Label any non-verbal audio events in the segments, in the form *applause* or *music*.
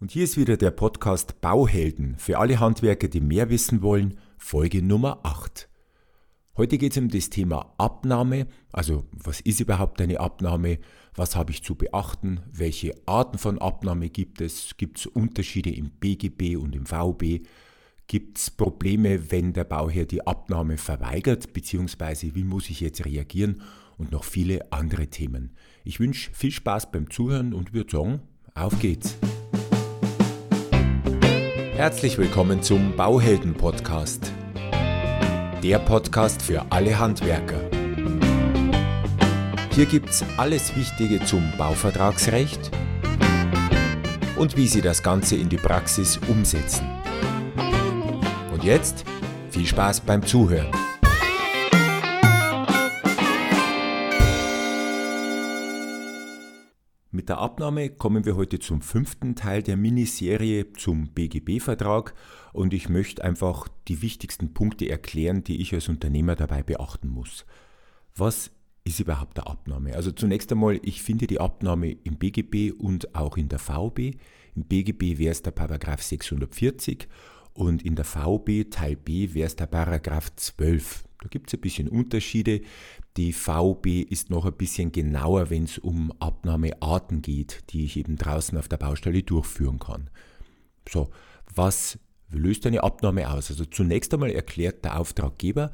Und hier ist wieder der Podcast Bauhelden für alle Handwerker, die mehr wissen wollen, Folge Nummer 8. Heute geht es um das Thema Abnahme, also was ist überhaupt eine Abnahme, was habe ich zu beachten, welche Arten von Abnahme gibt es, gibt es Unterschiede im BGB und im VB, gibt es Probleme, wenn der Bauherr die Abnahme verweigert, beziehungsweise wie muss ich jetzt reagieren? Und noch viele andere Themen. Ich wünsche viel Spaß beim Zuhören und würde sagen, auf geht's! Herzlich willkommen zum Bauhelden Podcast. Der Podcast für alle Handwerker. Hier gibt's alles Wichtige zum Bauvertragsrecht und wie Sie das Ganze in die Praxis umsetzen. Und jetzt viel Spaß beim Zuhören. Der Abnahme kommen wir heute zum fünften Teil der Miniserie zum BGB-Vertrag und ich möchte einfach die wichtigsten Punkte erklären, die ich als Unternehmer dabei beachten muss. Was ist überhaupt der Abnahme? Also zunächst einmal, ich finde die Abnahme im BGB und auch in der VB. Im BGB wäre es der Paragraph 640 und in der VB Teil B wäre es der Paragraph 12. Da gibt es ein bisschen Unterschiede. Die VB ist noch ein bisschen genauer, wenn es um Abnahmearten geht, die ich eben draußen auf der Baustelle durchführen kann. So, was löst eine Abnahme aus? Also zunächst einmal erklärt der Auftraggeber,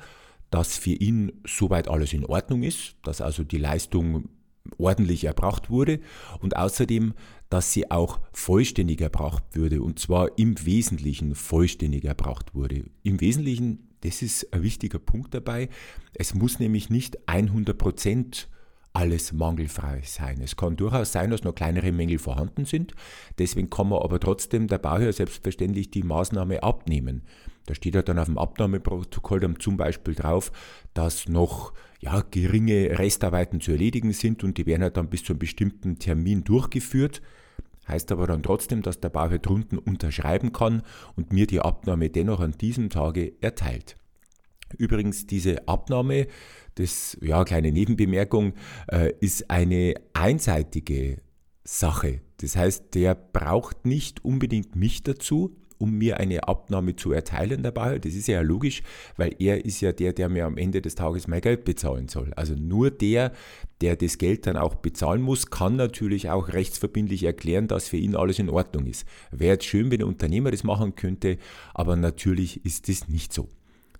dass für ihn soweit alles in Ordnung ist, dass also die Leistung ordentlich erbracht wurde und außerdem, dass sie auch vollständig erbracht würde und zwar im Wesentlichen vollständig erbracht wurde. Im Wesentlichen das ist ein wichtiger Punkt dabei. Es muss nämlich nicht 100 Prozent alles mangelfrei sein. Es kann durchaus sein, dass noch kleinere Mängel vorhanden sind. Deswegen kann man aber trotzdem der Bauherr selbstverständlich die Maßnahme abnehmen. Da steht ja dann auf dem Abnahmeprotokoll dann zum Beispiel drauf, dass noch ja, geringe Restarbeiten zu erledigen sind und die werden halt dann bis zu einem bestimmten Termin durchgeführt. Heißt aber dann trotzdem, dass der Bauherr drunten unterschreiben kann und mir die Abnahme dennoch an diesem Tage erteilt. Übrigens, diese Abnahme, das, ja, kleine Nebenbemerkung, äh, ist eine einseitige Sache. Das heißt, der braucht nicht unbedingt mich dazu, um mir eine Abnahme zu erteilen dabei. Das ist ja logisch, weil er ist ja der, der mir am Ende des Tages mein Geld bezahlen soll. Also nur der, der das Geld dann auch bezahlen muss, kann natürlich auch rechtsverbindlich erklären, dass für ihn alles in Ordnung ist. Wäre jetzt schön, wenn der Unternehmer das machen könnte, aber natürlich ist das nicht so.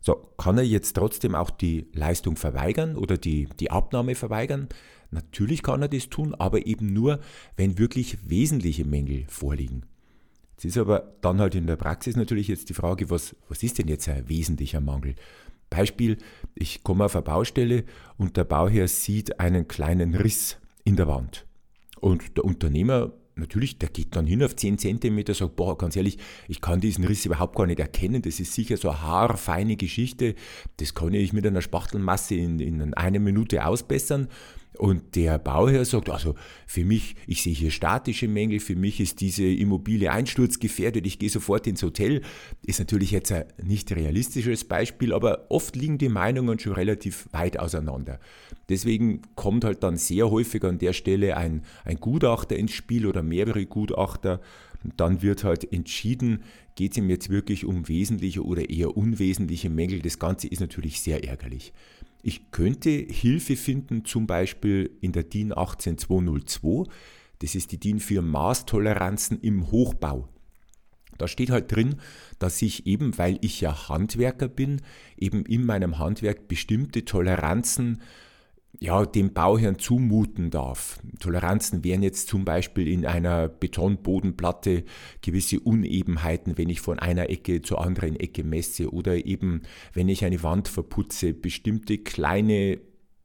So, kann er jetzt trotzdem auch die Leistung verweigern oder die, die Abnahme verweigern? Natürlich kann er das tun, aber eben nur, wenn wirklich wesentliche Mängel vorliegen. Es ist aber dann halt in der Praxis natürlich jetzt die Frage, was, was ist denn jetzt ein wesentlicher Mangel? Beispiel, ich komme auf eine Baustelle und der Bauherr sieht einen kleinen Riss in der Wand. Und der Unternehmer, natürlich, der geht dann hin auf 10 cm, sagt, boah, ganz ehrlich, ich kann diesen Riss überhaupt gar nicht erkennen, das ist sicher so eine haarfeine Geschichte, das kann ich mit einer Spachtelmasse in, in einer Minute ausbessern. Und der Bauherr sagt, also für mich, ich sehe hier statische Mängel, für mich ist diese Immobilie einsturzgefährdet, ich gehe sofort ins Hotel. Ist natürlich jetzt ein nicht realistisches Beispiel, aber oft liegen die Meinungen schon relativ weit auseinander. Deswegen kommt halt dann sehr häufig an der Stelle ein, ein Gutachter ins Spiel oder mehrere Gutachter. Und dann wird halt entschieden, geht es ihm jetzt wirklich um wesentliche oder eher unwesentliche Mängel. Das Ganze ist natürlich sehr ärgerlich. Ich könnte Hilfe finden, zum Beispiel in der DIN 18202. Das ist die DIN für Maßtoleranzen im Hochbau. Da steht halt drin, dass ich eben, weil ich ja Handwerker bin, eben in meinem Handwerk bestimmte Toleranzen ja, dem Bauherrn zumuten darf. Toleranzen wären jetzt zum Beispiel in einer Betonbodenplatte gewisse Unebenheiten, wenn ich von einer Ecke zur anderen Ecke messe oder eben, wenn ich eine Wand verputze, bestimmte kleine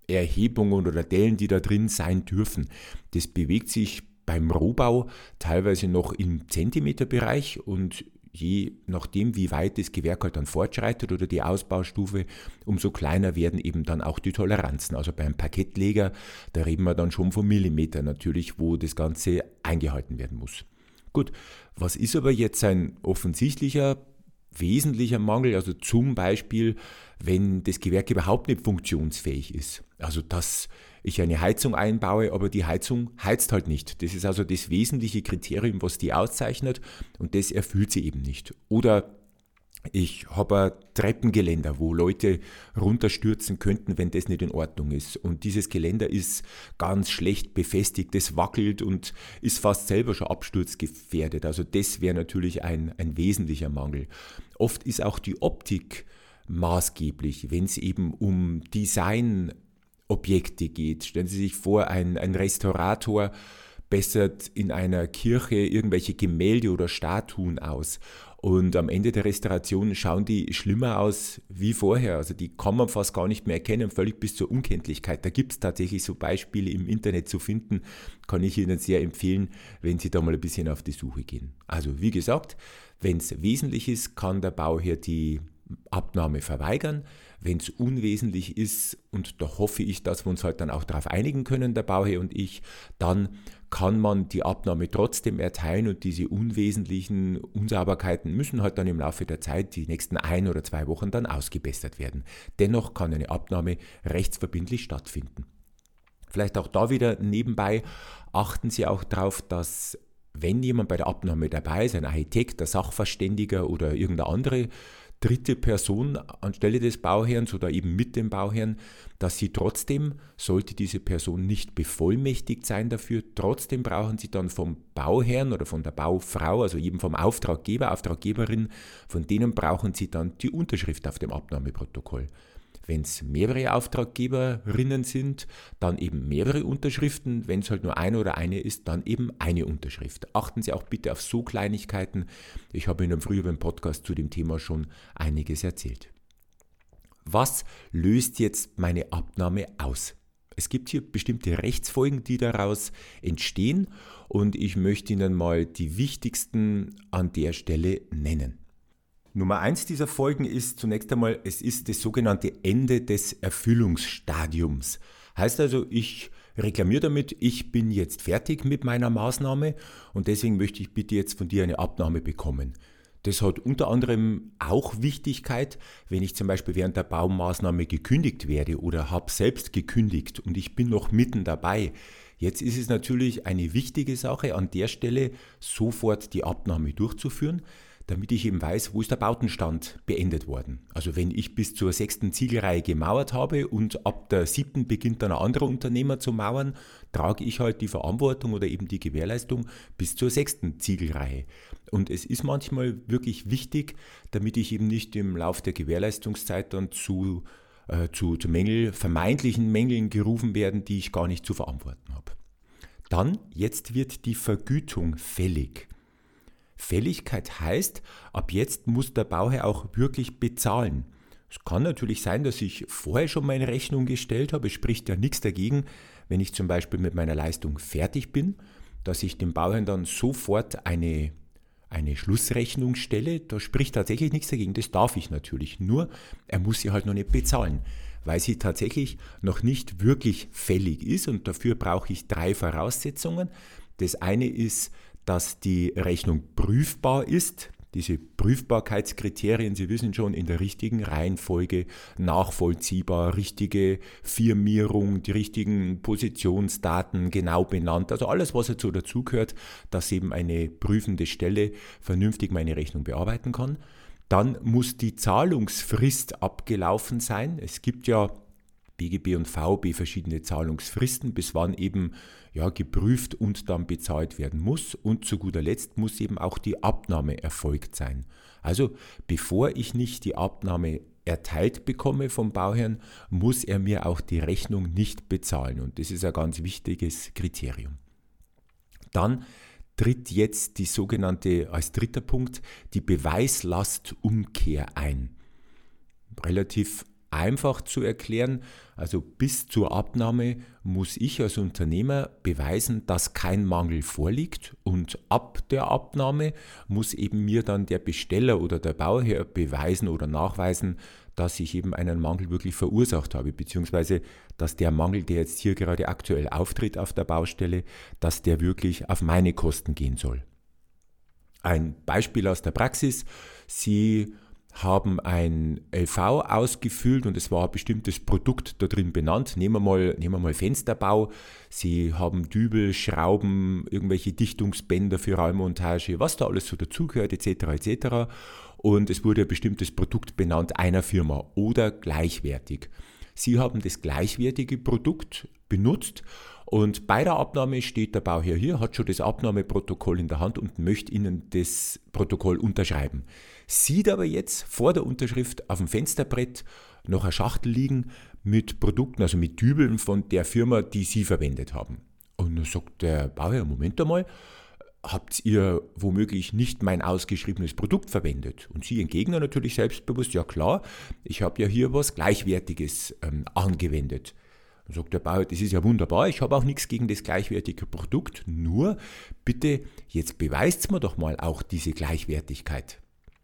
Erhebungen oder Dellen, die da drin sein dürfen. Das bewegt sich beim Rohbau teilweise noch im Zentimeterbereich und je nachdem, wie weit das Gewerk halt dann fortschreitet oder die Ausbaustufe, umso kleiner werden eben dann auch die Toleranzen. Also beim Parkettleger, da reden wir dann schon von Millimeter natürlich, wo das Ganze eingehalten werden muss. Gut, was ist aber jetzt ein offensichtlicher, wesentlicher Mangel? Also zum Beispiel, wenn das Gewerk überhaupt nicht funktionsfähig ist. Also dass ich eine Heizung einbaue, aber die Heizung heizt halt nicht. Das ist also das wesentliche Kriterium, was die auszeichnet und das erfüllt sie eben nicht. Oder ich habe ein Treppengeländer, wo Leute runterstürzen könnten, wenn das nicht in Ordnung ist. Und dieses Geländer ist ganz schlecht befestigt, das wackelt und ist fast selber schon absturzgefährdet. Also das wäre natürlich ein, ein wesentlicher Mangel. Oft ist auch die Optik maßgeblich, wenn es eben um Designobjekte geht. Stellen Sie sich vor, ein, ein Restaurator bessert in einer Kirche irgendwelche Gemälde oder Statuen aus und am Ende der Restauration schauen die schlimmer aus wie vorher. Also die kann man fast gar nicht mehr erkennen, völlig bis zur Unkenntlichkeit. Da gibt es tatsächlich so Beispiele im Internet zu finden. Kann ich Ihnen sehr empfehlen, wenn Sie da mal ein bisschen auf die Suche gehen. Also wie gesagt, wenn es wesentlich ist, kann der Bauherr die Abnahme verweigern. Wenn es unwesentlich ist, und da hoffe ich, dass wir uns halt dann auch darauf einigen können, der Bauherr und ich, dann kann man die Abnahme trotzdem erteilen und diese unwesentlichen Unsauberkeiten müssen halt dann im Laufe der Zeit, die nächsten ein oder zwei Wochen, dann ausgebessert werden. Dennoch kann eine Abnahme rechtsverbindlich stattfinden. Vielleicht auch da wieder nebenbei achten Sie auch darauf, dass wenn jemand bei der Abnahme dabei ist, ein Architekt, ein Sachverständiger oder irgendeine andere dritte Person anstelle des Bauherrn oder eben mit dem Bauherrn, dass sie trotzdem, sollte diese Person nicht bevollmächtigt sein dafür, trotzdem brauchen sie dann vom Bauherrn oder von der Baufrau, also eben vom Auftraggeber, Auftraggeberin, von denen brauchen sie dann die Unterschrift auf dem Abnahmeprotokoll. Wenn es mehrere Auftraggeberinnen sind, dann eben mehrere Unterschriften. Wenn es halt nur eine oder eine ist, dann eben eine Unterschrift. Achten Sie auch bitte auf so Kleinigkeiten. Ich habe Ihnen früher beim Podcast zu dem Thema schon einiges erzählt. Was löst jetzt meine Abnahme aus? Es gibt hier bestimmte Rechtsfolgen, die daraus entstehen und ich möchte Ihnen mal die wichtigsten an der Stelle nennen. Nummer eins dieser Folgen ist zunächst einmal, es ist das sogenannte Ende des Erfüllungsstadiums. Heißt also, ich reklamiere damit, ich bin jetzt fertig mit meiner Maßnahme und deswegen möchte ich bitte jetzt von dir eine Abnahme bekommen. Das hat unter anderem auch Wichtigkeit, wenn ich zum Beispiel während der Baumaßnahme gekündigt werde oder habe selbst gekündigt und ich bin noch mitten dabei. Jetzt ist es natürlich eine wichtige Sache, an der Stelle sofort die Abnahme durchzuführen, damit ich eben weiß, wo ist der Bautenstand beendet worden. Also wenn ich bis zur sechsten Ziegelreihe gemauert habe und ab der siebten beginnt dann ein anderer Unternehmer zu mauern, trage ich halt die Verantwortung oder eben die Gewährleistung bis zur sechsten Ziegelreihe. Und es ist manchmal wirklich wichtig, damit ich eben nicht im Lauf der Gewährleistungszeit dann zu, äh, zu, zu Mängel, vermeintlichen Mängeln gerufen werden, die ich gar nicht zu verantworten habe. Dann, jetzt wird die Vergütung fällig. Fälligkeit heißt, ab jetzt muss der Bauherr auch wirklich bezahlen. Es kann natürlich sein, dass ich vorher schon meine Rechnung gestellt habe. Es spricht ja nichts dagegen, wenn ich zum Beispiel mit meiner Leistung fertig bin, dass ich dem Bauherrn dann sofort eine, eine Schlussrechnung stelle. Da spricht tatsächlich nichts dagegen. Das darf ich natürlich. Nur, er muss sie halt noch nicht bezahlen, weil sie tatsächlich noch nicht wirklich fällig ist. Und dafür brauche ich drei Voraussetzungen. Das eine ist, dass die Rechnung prüfbar ist. Diese Prüfbarkeitskriterien, Sie wissen schon, in der richtigen Reihenfolge, nachvollziehbar, richtige Firmierung, die richtigen Positionsdaten genau benannt. Also alles, was dazu dazugehört, dass eben eine prüfende Stelle vernünftig meine Rechnung bearbeiten kann. Dann muss die Zahlungsfrist abgelaufen sein. Es gibt ja BGB und VB verschiedene Zahlungsfristen, bis wann eben ja, geprüft und dann bezahlt werden muss. Und zu guter Letzt muss eben auch die Abnahme erfolgt sein. Also bevor ich nicht die Abnahme erteilt bekomme vom Bauherrn, muss er mir auch die Rechnung nicht bezahlen. Und das ist ein ganz wichtiges Kriterium. Dann tritt jetzt die sogenannte, als dritter Punkt, die Beweislastumkehr ein. Relativ einfach zu erklären. Also bis zur Abnahme muss ich als Unternehmer beweisen, dass kein Mangel vorliegt und ab der Abnahme muss eben mir dann der Besteller oder der Bauherr beweisen oder nachweisen, dass ich eben einen Mangel wirklich verursacht habe, beziehungsweise dass der Mangel, der jetzt hier gerade aktuell auftritt auf der Baustelle, dass der wirklich auf meine Kosten gehen soll. Ein Beispiel aus der Praxis. Sie haben ein LV ausgefüllt und es war ein bestimmtes Produkt da drin benannt. Nehmen wir mal, nehmen wir mal Fensterbau. Sie haben Dübel, Schrauben, irgendwelche Dichtungsbänder für Raummontage, was da alles so dazugehört, etc. etc. Und es wurde ein bestimmtes Produkt benannt einer Firma oder gleichwertig. Sie haben das gleichwertige Produkt benutzt und bei der Abnahme steht der Bauherr hier, hat schon das Abnahmeprotokoll in der Hand und möchte Ihnen das Protokoll unterschreiben. Sieht aber jetzt vor der Unterschrift auf dem Fensterbrett noch eine Schachtel liegen mit Produkten, also mit Dübeln von der Firma, die Sie verwendet haben. Und dann sagt der Bauherr, Moment einmal, habt ihr womöglich nicht mein ausgeschriebenes Produkt verwendet? Und Sie entgegnen natürlich selbstbewusst, ja klar, ich habe ja hier was Gleichwertiges ähm, angewendet. Dann sagt der Bauer, das ist ja wunderbar, ich habe auch nichts gegen das gleichwertige Produkt, nur bitte, jetzt beweist mir doch mal auch diese Gleichwertigkeit.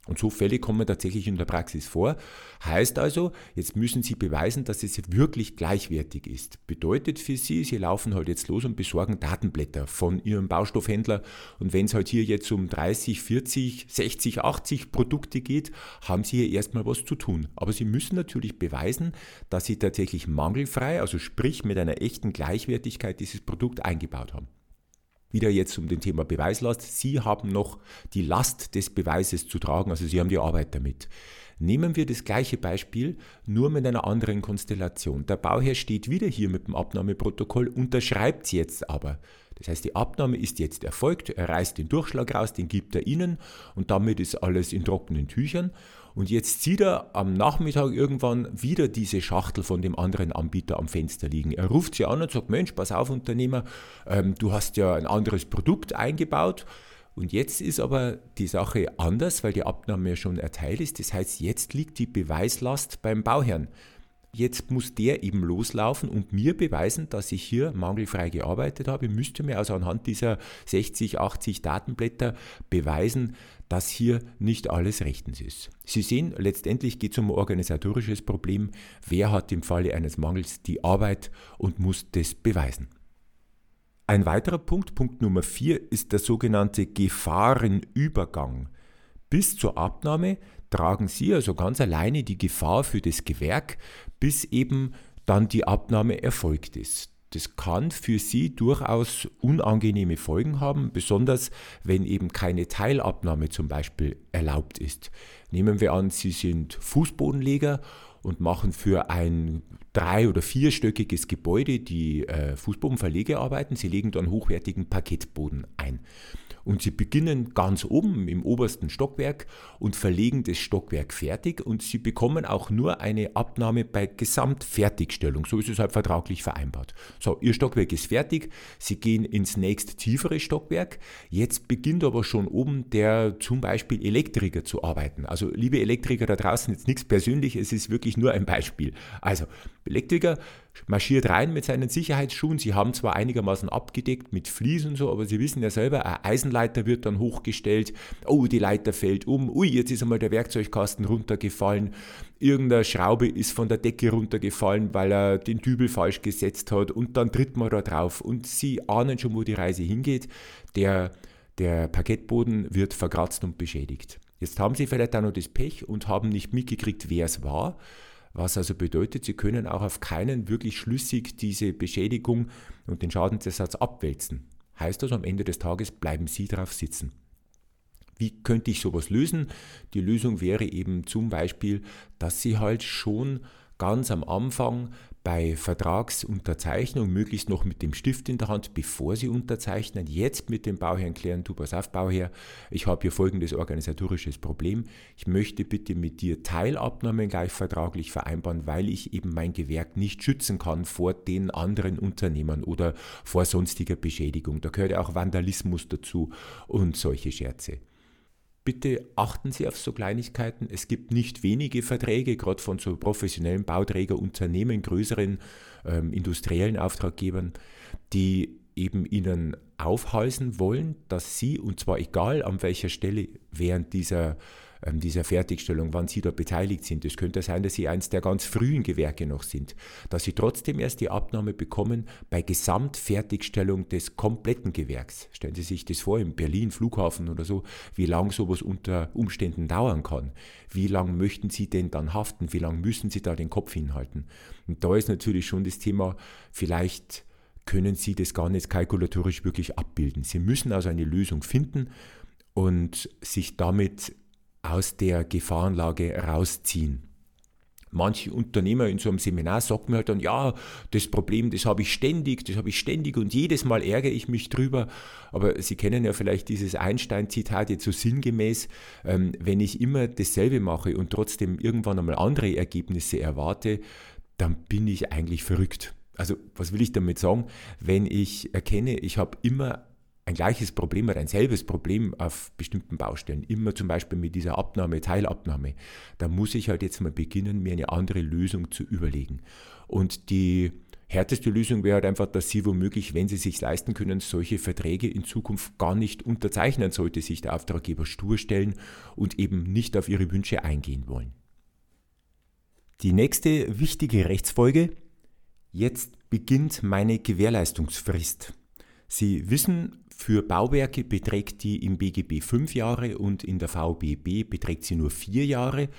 Und so Fälle kommen tatsächlich in der Praxis vor. Heißt also, jetzt müssen Sie beweisen, dass es wirklich gleichwertig ist. Bedeutet für Sie, Sie laufen halt jetzt los und besorgen Datenblätter von Ihrem Baustoffhändler. Und wenn es halt hier jetzt um 30, 40, 60, 80 Produkte geht, haben Sie hier erstmal was zu tun. Aber Sie müssen natürlich beweisen, dass Sie tatsächlich mangelfrei, also sprich mit einer echten Gleichwertigkeit dieses Produkt eingebaut haben wieder jetzt um den Thema Beweislast. Sie haben noch die Last des Beweises zu tragen, also Sie haben die Arbeit damit. Nehmen wir das gleiche Beispiel, nur mit einer anderen Konstellation. Der Bauherr steht wieder hier mit dem Abnahmeprotokoll, unterschreibt es jetzt aber. Das heißt, die Abnahme ist jetzt erfolgt, er reißt den Durchschlag raus, den gibt er Ihnen und damit ist alles in trockenen Tüchern. Und jetzt sieht er am Nachmittag irgendwann wieder diese Schachtel von dem anderen Anbieter am Fenster liegen. Er ruft sie an und sagt, Mensch, pass auf Unternehmer, ähm, du hast ja ein anderes Produkt eingebaut. Und jetzt ist aber die Sache anders, weil die Abnahme ja schon erteilt ist. Das heißt, jetzt liegt die Beweislast beim Bauherrn. Jetzt muss der eben loslaufen und mir beweisen, dass ich hier mangelfrei gearbeitet habe. Müsste mir also anhand dieser 60, 80 Datenblätter beweisen, dass hier nicht alles rechtens ist. Sie sehen, letztendlich geht es um ein organisatorisches Problem. Wer hat im Falle eines Mangels die Arbeit und muss das beweisen? Ein weiterer Punkt, Punkt Nummer 4, ist der sogenannte Gefahrenübergang. Bis zur Abnahme tragen Sie also ganz alleine die Gefahr für das Gewerk, bis eben dann die Abnahme erfolgt ist. Das kann für Sie durchaus unangenehme Folgen haben, besonders wenn eben keine Teilabnahme zum Beispiel erlaubt ist. Nehmen wir an, Sie sind Fußbodenleger und machen für ein drei- oder vierstöckiges Gebäude die äh, Fußbodenverlegearbeiten. Sie legen dann hochwertigen Parkettboden ein. Und sie beginnen ganz oben im obersten Stockwerk und verlegen das Stockwerk fertig und sie bekommen auch nur eine Abnahme bei Gesamtfertigstellung. So ist es halt vertraglich vereinbart. So, ihr Stockwerk ist fertig, sie gehen ins nächst tiefere Stockwerk. Jetzt beginnt aber schon oben der zum Beispiel Elektriker zu arbeiten. Also liebe Elektriker da draußen, jetzt nichts persönlich, es ist wirklich nur ein Beispiel. Also Elektriker marschiert rein mit seinen Sicherheitsschuhen. Sie haben zwar einigermaßen abgedeckt mit Vlies und so, aber Sie wissen ja selber, ein Eisenleiter wird dann hochgestellt. Oh, die Leiter fällt um. Ui, jetzt ist einmal der Werkzeugkasten runtergefallen. Irgendeine Schraube ist von der Decke runtergefallen, weil er den Dübel falsch gesetzt hat. Und dann tritt man da drauf. Und Sie ahnen schon, wo die Reise hingeht. Der, der Parkettboden wird verkratzt und beschädigt. Jetzt haben Sie vielleicht auch noch das Pech und haben nicht mitgekriegt, wer es war. Was also bedeutet, Sie können auch auf keinen wirklich schlüssig diese Beschädigung und den Schadensersatz abwälzen. Heißt das, am Ende des Tages bleiben Sie drauf sitzen. Wie könnte ich sowas lösen? Die Lösung wäre eben zum Beispiel, dass Sie halt schon ganz am Anfang bei Vertragsunterzeichnung möglichst noch mit dem Stift in der Hand, bevor Sie unterzeichnen, jetzt mit dem Bauherrn klären, du pass auf Bauherr, ich habe hier folgendes organisatorisches Problem, ich möchte bitte mit dir Teilabnahmen gleich vertraglich vereinbaren, weil ich eben mein Gewerk nicht schützen kann vor den anderen Unternehmern oder vor sonstiger Beschädigung. Da gehört ja auch Vandalismus dazu und solche Scherze. Bitte achten Sie auf so Kleinigkeiten. Es gibt nicht wenige Verträge, gerade von so professionellen Bauträgerunternehmen, größeren ähm, industriellen Auftraggebern, die eben Ihnen aufhalsen wollen, dass Sie, und zwar egal an welcher Stelle während dieser dieser Fertigstellung, wann Sie da beteiligt sind. Es könnte sein, dass Sie eins der ganz frühen Gewerke noch sind, dass Sie trotzdem erst die Abnahme bekommen bei Gesamtfertigstellung des kompletten Gewerks. Stellen Sie sich das vor, im Berlin Flughafen oder so, wie lange sowas unter Umständen dauern kann. Wie lange möchten Sie denn dann haften? Wie lange müssen Sie da den Kopf hinhalten? Und da ist natürlich schon das Thema, vielleicht können Sie das gar nicht kalkulatorisch wirklich abbilden. Sie müssen also eine Lösung finden und sich damit aus der Gefahrenlage rausziehen. Manche Unternehmer in so einem Seminar sagen mir halt dann, ja, das Problem, das habe ich ständig, das habe ich ständig und jedes Mal ärgere ich mich drüber. Aber Sie kennen ja vielleicht dieses Einstein-Zitat jetzt so sinngemäß, ähm, wenn ich immer dasselbe mache und trotzdem irgendwann einmal andere Ergebnisse erwarte, dann bin ich eigentlich verrückt. Also was will ich damit sagen? Wenn ich erkenne, ich habe immer ein gleiches Problem oder ein selbes Problem auf bestimmten Baustellen, immer zum Beispiel mit dieser Abnahme, Teilabnahme, dann muss ich halt jetzt mal beginnen, mir eine andere Lösung zu überlegen. Und die härteste Lösung wäre halt einfach, dass Sie womöglich, wenn Sie sich leisten können, solche Verträge in Zukunft gar nicht unterzeichnen, sollte sich der Auftraggeber stur stellen und eben nicht auf Ihre Wünsche eingehen wollen. Die nächste wichtige Rechtsfolge Jetzt beginnt meine Gewährleistungsfrist. Sie wissen, für Bauwerke beträgt die im BGB fünf Jahre und in der VBB beträgt sie nur vier Jahre.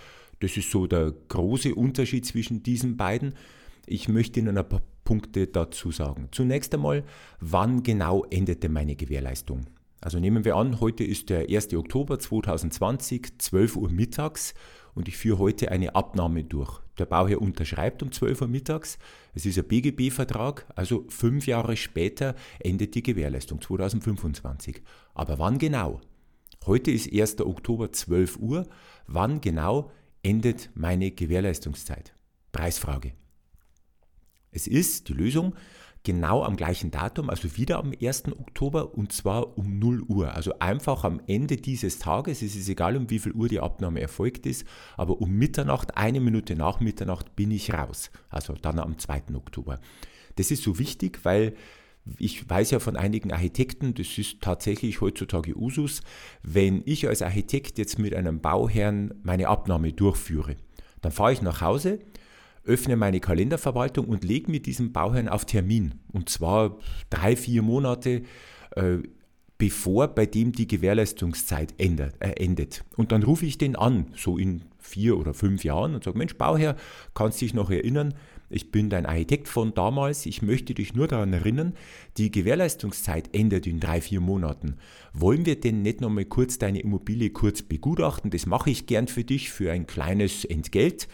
Das ist so der große Unterschied zwischen diesen beiden. Ich möchte Ihnen ein paar Punkte dazu sagen. Zunächst einmal, wann genau endete meine Gewährleistung? Also nehmen wir an, heute ist der 1. Oktober 2020, 12 Uhr mittags und ich führe heute eine Abnahme durch. Der Bauherr unterschreibt um 12 Uhr mittags, es ist ein BGB-Vertrag, also fünf Jahre später endet die Gewährleistung 2025. Aber wann genau? Heute ist 1. Oktober 12 Uhr. Wann genau endet meine Gewährleistungszeit? Preisfrage. Es ist die Lösung genau am gleichen Datum, also wieder am 1. Oktober und zwar um 0 Uhr. Also einfach am Ende dieses Tages, es ist egal um wie viel Uhr die Abnahme erfolgt ist, aber um Mitternacht, eine Minute nach Mitternacht bin ich raus. Also dann am 2. Oktober. Das ist so wichtig, weil ich weiß ja von einigen Architekten, das ist tatsächlich heutzutage Usus, wenn ich als Architekt jetzt mit einem Bauherrn meine Abnahme durchführe, dann fahre ich nach Hause, öffne meine Kalenderverwaltung und lege mir diesen Bauherrn auf Termin. Und zwar drei, vier Monate äh, bevor bei dem die Gewährleistungszeit endet, äh, endet. Und dann rufe ich den an, so in vier oder fünf Jahren und sage, Mensch, Bauherr, kannst dich noch erinnern, ich bin dein Architekt von damals, ich möchte dich nur daran erinnern, die Gewährleistungszeit endet in drei, vier Monaten. Wollen wir denn nicht nochmal kurz deine Immobilie kurz begutachten? Das mache ich gern für dich für ein kleines Entgelt.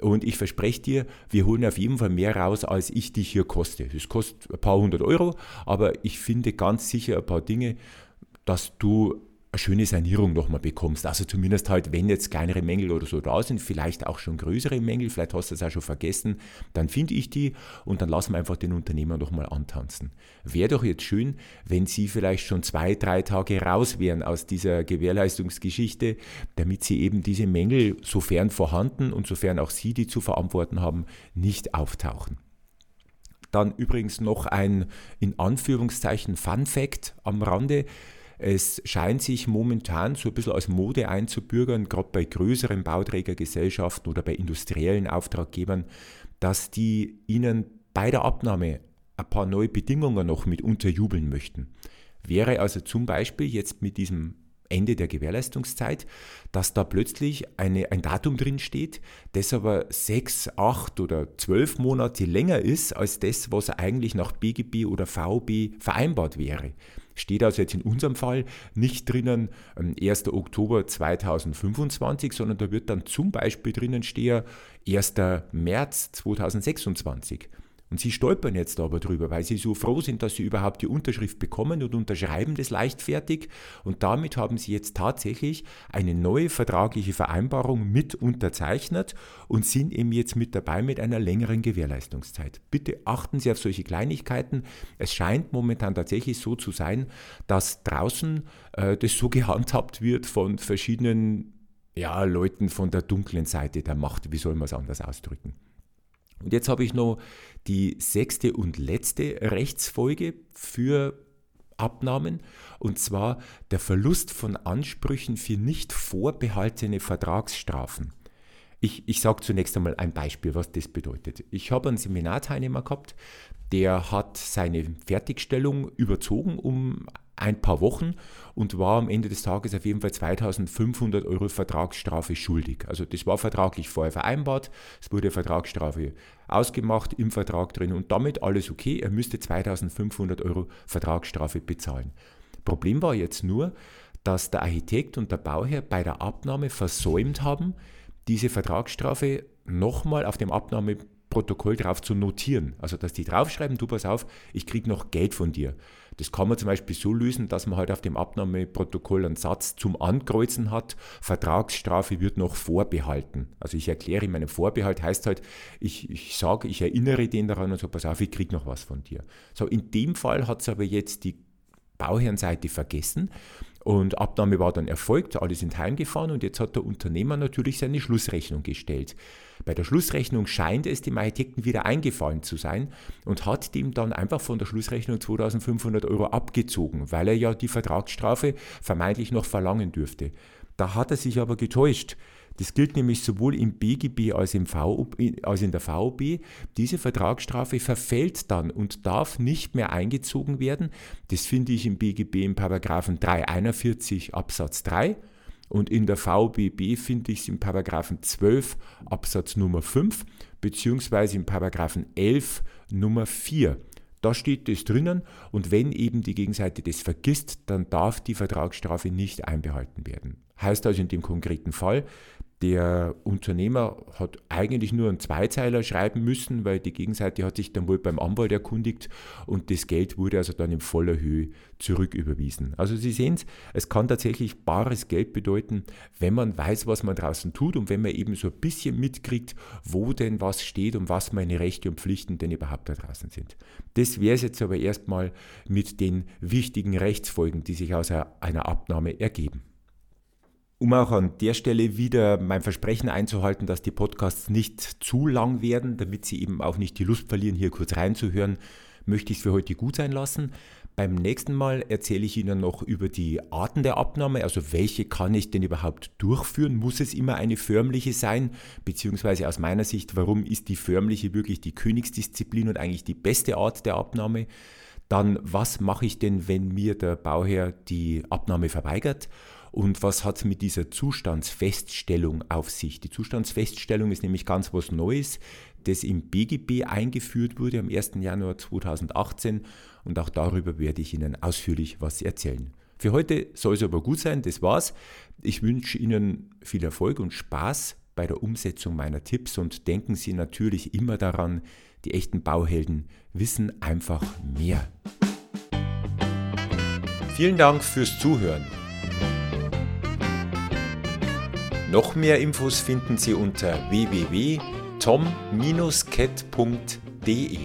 Und ich verspreche dir, wir holen auf jeden Fall mehr raus, als ich dich hier koste. Das kostet ein paar hundert Euro, aber ich finde ganz sicher ein paar Dinge, dass du eine schöne Sanierung nochmal bekommst. Also zumindest halt, wenn jetzt kleinere Mängel oder so da sind, vielleicht auch schon größere Mängel, vielleicht hast du es auch schon vergessen, dann finde ich die und dann lassen wir einfach den Unternehmer nochmal antanzen. Wäre doch jetzt schön, wenn Sie vielleicht schon zwei, drei Tage raus wären aus dieser Gewährleistungsgeschichte, damit Sie eben diese Mängel, sofern vorhanden und sofern auch Sie die zu verantworten haben, nicht auftauchen. Dann übrigens noch ein in Anführungszeichen Fun Fact am Rande. Es scheint sich momentan so ein bisschen als Mode einzubürgern, gerade bei größeren Bauträgergesellschaften oder bei industriellen Auftraggebern, dass die ihnen bei der Abnahme ein paar neue Bedingungen noch mit unterjubeln möchten. Wäre also zum Beispiel jetzt mit diesem Ende der Gewährleistungszeit, dass da plötzlich eine, ein Datum drin steht, das aber sechs, acht oder zwölf Monate länger ist als das, was eigentlich nach BGB oder VB vereinbart wäre. Steht also jetzt in unserem Fall nicht drinnen 1. Ähm, Oktober 2025, sondern da wird dann zum Beispiel drinnen stehen 1. März 2026. Und sie stolpern jetzt aber drüber, weil sie so froh sind, dass sie überhaupt die Unterschrift bekommen und unterschreiben das leichtfertig. Und damit haben sie jetzt tatsächlich eine neue vertragliche Vereinbarung mit unterzeichnet und sind eben jetzt mit dabei mit einer längeren Gewährleistungszeit. Bitte achten Sie auf solche Kleinigkeiten. Es scheint momentan tatsächlich so zu sein, dass draußen äh, das so *laughs* gehandhabt wird von verschiedenen ja, Leuten von der dunklen Seite der Macht. Wie soll man es anders ausdrücken? Und jetzt habe ich noch die sechste und letzte Rechtsfolge für Abnahmen, und zwar der Verlust von Ansprüchen für nicht vorbehaltene Vertragsstrafen. Ich, ich sage zunächst einmal ein Beispiel, was das bedeutet. Ich habe einen Seminarteilnehmer gehabt, der hat seine Fertigstellung überzogen um ein paar Wochen und war am Ende des Tages auf jeden Fall 2500 Euro Vertragsstrafe schuldig. Also das war vertraglich vorher vereinbart, es wurde Vertragsstrafe ausgemacht im Vertrag drin und damit alles okay. Er müsste 2500 Euro Vertragsstrafe bezahlen. Problem war jetzt nur, dass der Architekt und der Bauherr bei der Abnahme versäumt haben, diese Vertragsstrafe nochmal auf dem Abnahmeprotokoll drauf zu notieren. Also dass die draufschreiben, du pass auf, ich kriege noch Geld von dir. Das kann man zum Beispiel so lösen, dass man halt auf dem Abnahmeprotokoll einen Satz zum Ankreuzen hat, Vertragsstrafe wird noch vorbehalten. Also ich erkläre meinen Vorbehalt, heißt halt, ich, ich sage, ich erinnere den daran und so, pass auf, ich kriege noch was von dir. So, in dem Fall hat es aber jetzt die Bauherrenseite vergessen und Abnahme war dann erfolgt, alle sind heimgefahren und jetzt hat der Unternehmer natürlich seine Schlussrechnung gestellt. Bei der Schlussrechnung scheint es dem Architekten wieder eingefallen zu sein und hat dem dann einfach von der Schlussrechnung 2500 Euro abgezogen, weil er ja die Vertragsstrafe vermeintlich noch verlangen dürfte. Da hat er sich aber getäuscht. Das gilt nämlich sowohl im BGB als, im VOB, als in der VOB. Diese Vertragsstrafe verfällt dann und darf nicht mehr eingezogen werden. Das finde ich im BGB im Paragraphen 341 Absatz 3 und in der VBB finde ich es im Paragraphen 12 Absatz Nummer 5 beziehungsweise im Paragraphen 11 Nummer 4. Da steht das drinnen und wenn eben die Gegenseite das vergisst, dann darf die Vertragsstrafe nicht einbehalten werden. Heißt also in dem konkreten Fall, der Unternehmer hat eigentlich nur einen Zweizeiler schreiben müssen, weil die Gegenseite hat sich dann wohl beim Anwalt erkundigt und das Geld wurde also dann in voller Höhe zurücküberwiesen. Also Sie sehen es, es kann tatsächlich bares Geld bedeuten, wenn man weiß, was man draußen tut und wenn man eben so ein bisschen mitkriegt, wo denn was steht und was meine Rechte und Pflichten denn überhaupt da draußen sind. Das wäre es jetzt aber erstmal mit den wichtigen Rechtsfolgen, die sich aus einer Abnahme ergeben. Um auch an der Stelle wieder mein Versprechen einzuhalten, dass die Podcasts nicht zu lang werden, damit Sie eben auch nicht die Lust verlieren, hier kurz reinzuhören, möchte ich es für heute gut sein lassen. Beim nächsten Mal erzähle ich Ihnen noch über die Arten der Abnahme, also welche kann ich denn überhaupt durchführen? Muss es immer eine förmliche sein? Beziehungsweise aus meiner Sicht, warum ist die förmliche wirklich die Königsdisziplin und eigentlich die beste Art der Abnahme? Dann, was mache ich denn, wenn mir der Bauherr die Abnahme verweigert? Und was hat es mit dieser Zustandsfeststellung auf sich? Die Zustandsfeststellung ist nämlich ganz was Neues, das im BGB eingeführt wurde am 1. Januar 2018 und auch darüber werde ich Ihnen ausführlich was erzählen. Für heute soll es aber gut sein, das war's. Ich wünsche Ihnen viel Erfolg und Spaß bei der Umsetzung meiner Tipps und denken Sie natürlich immer daran, die echten Bauhelden wissen einfach mehr. Vielen Dank fürs Zuhören. Noch mehr Infos finden Sie unter www.tom-cat.de.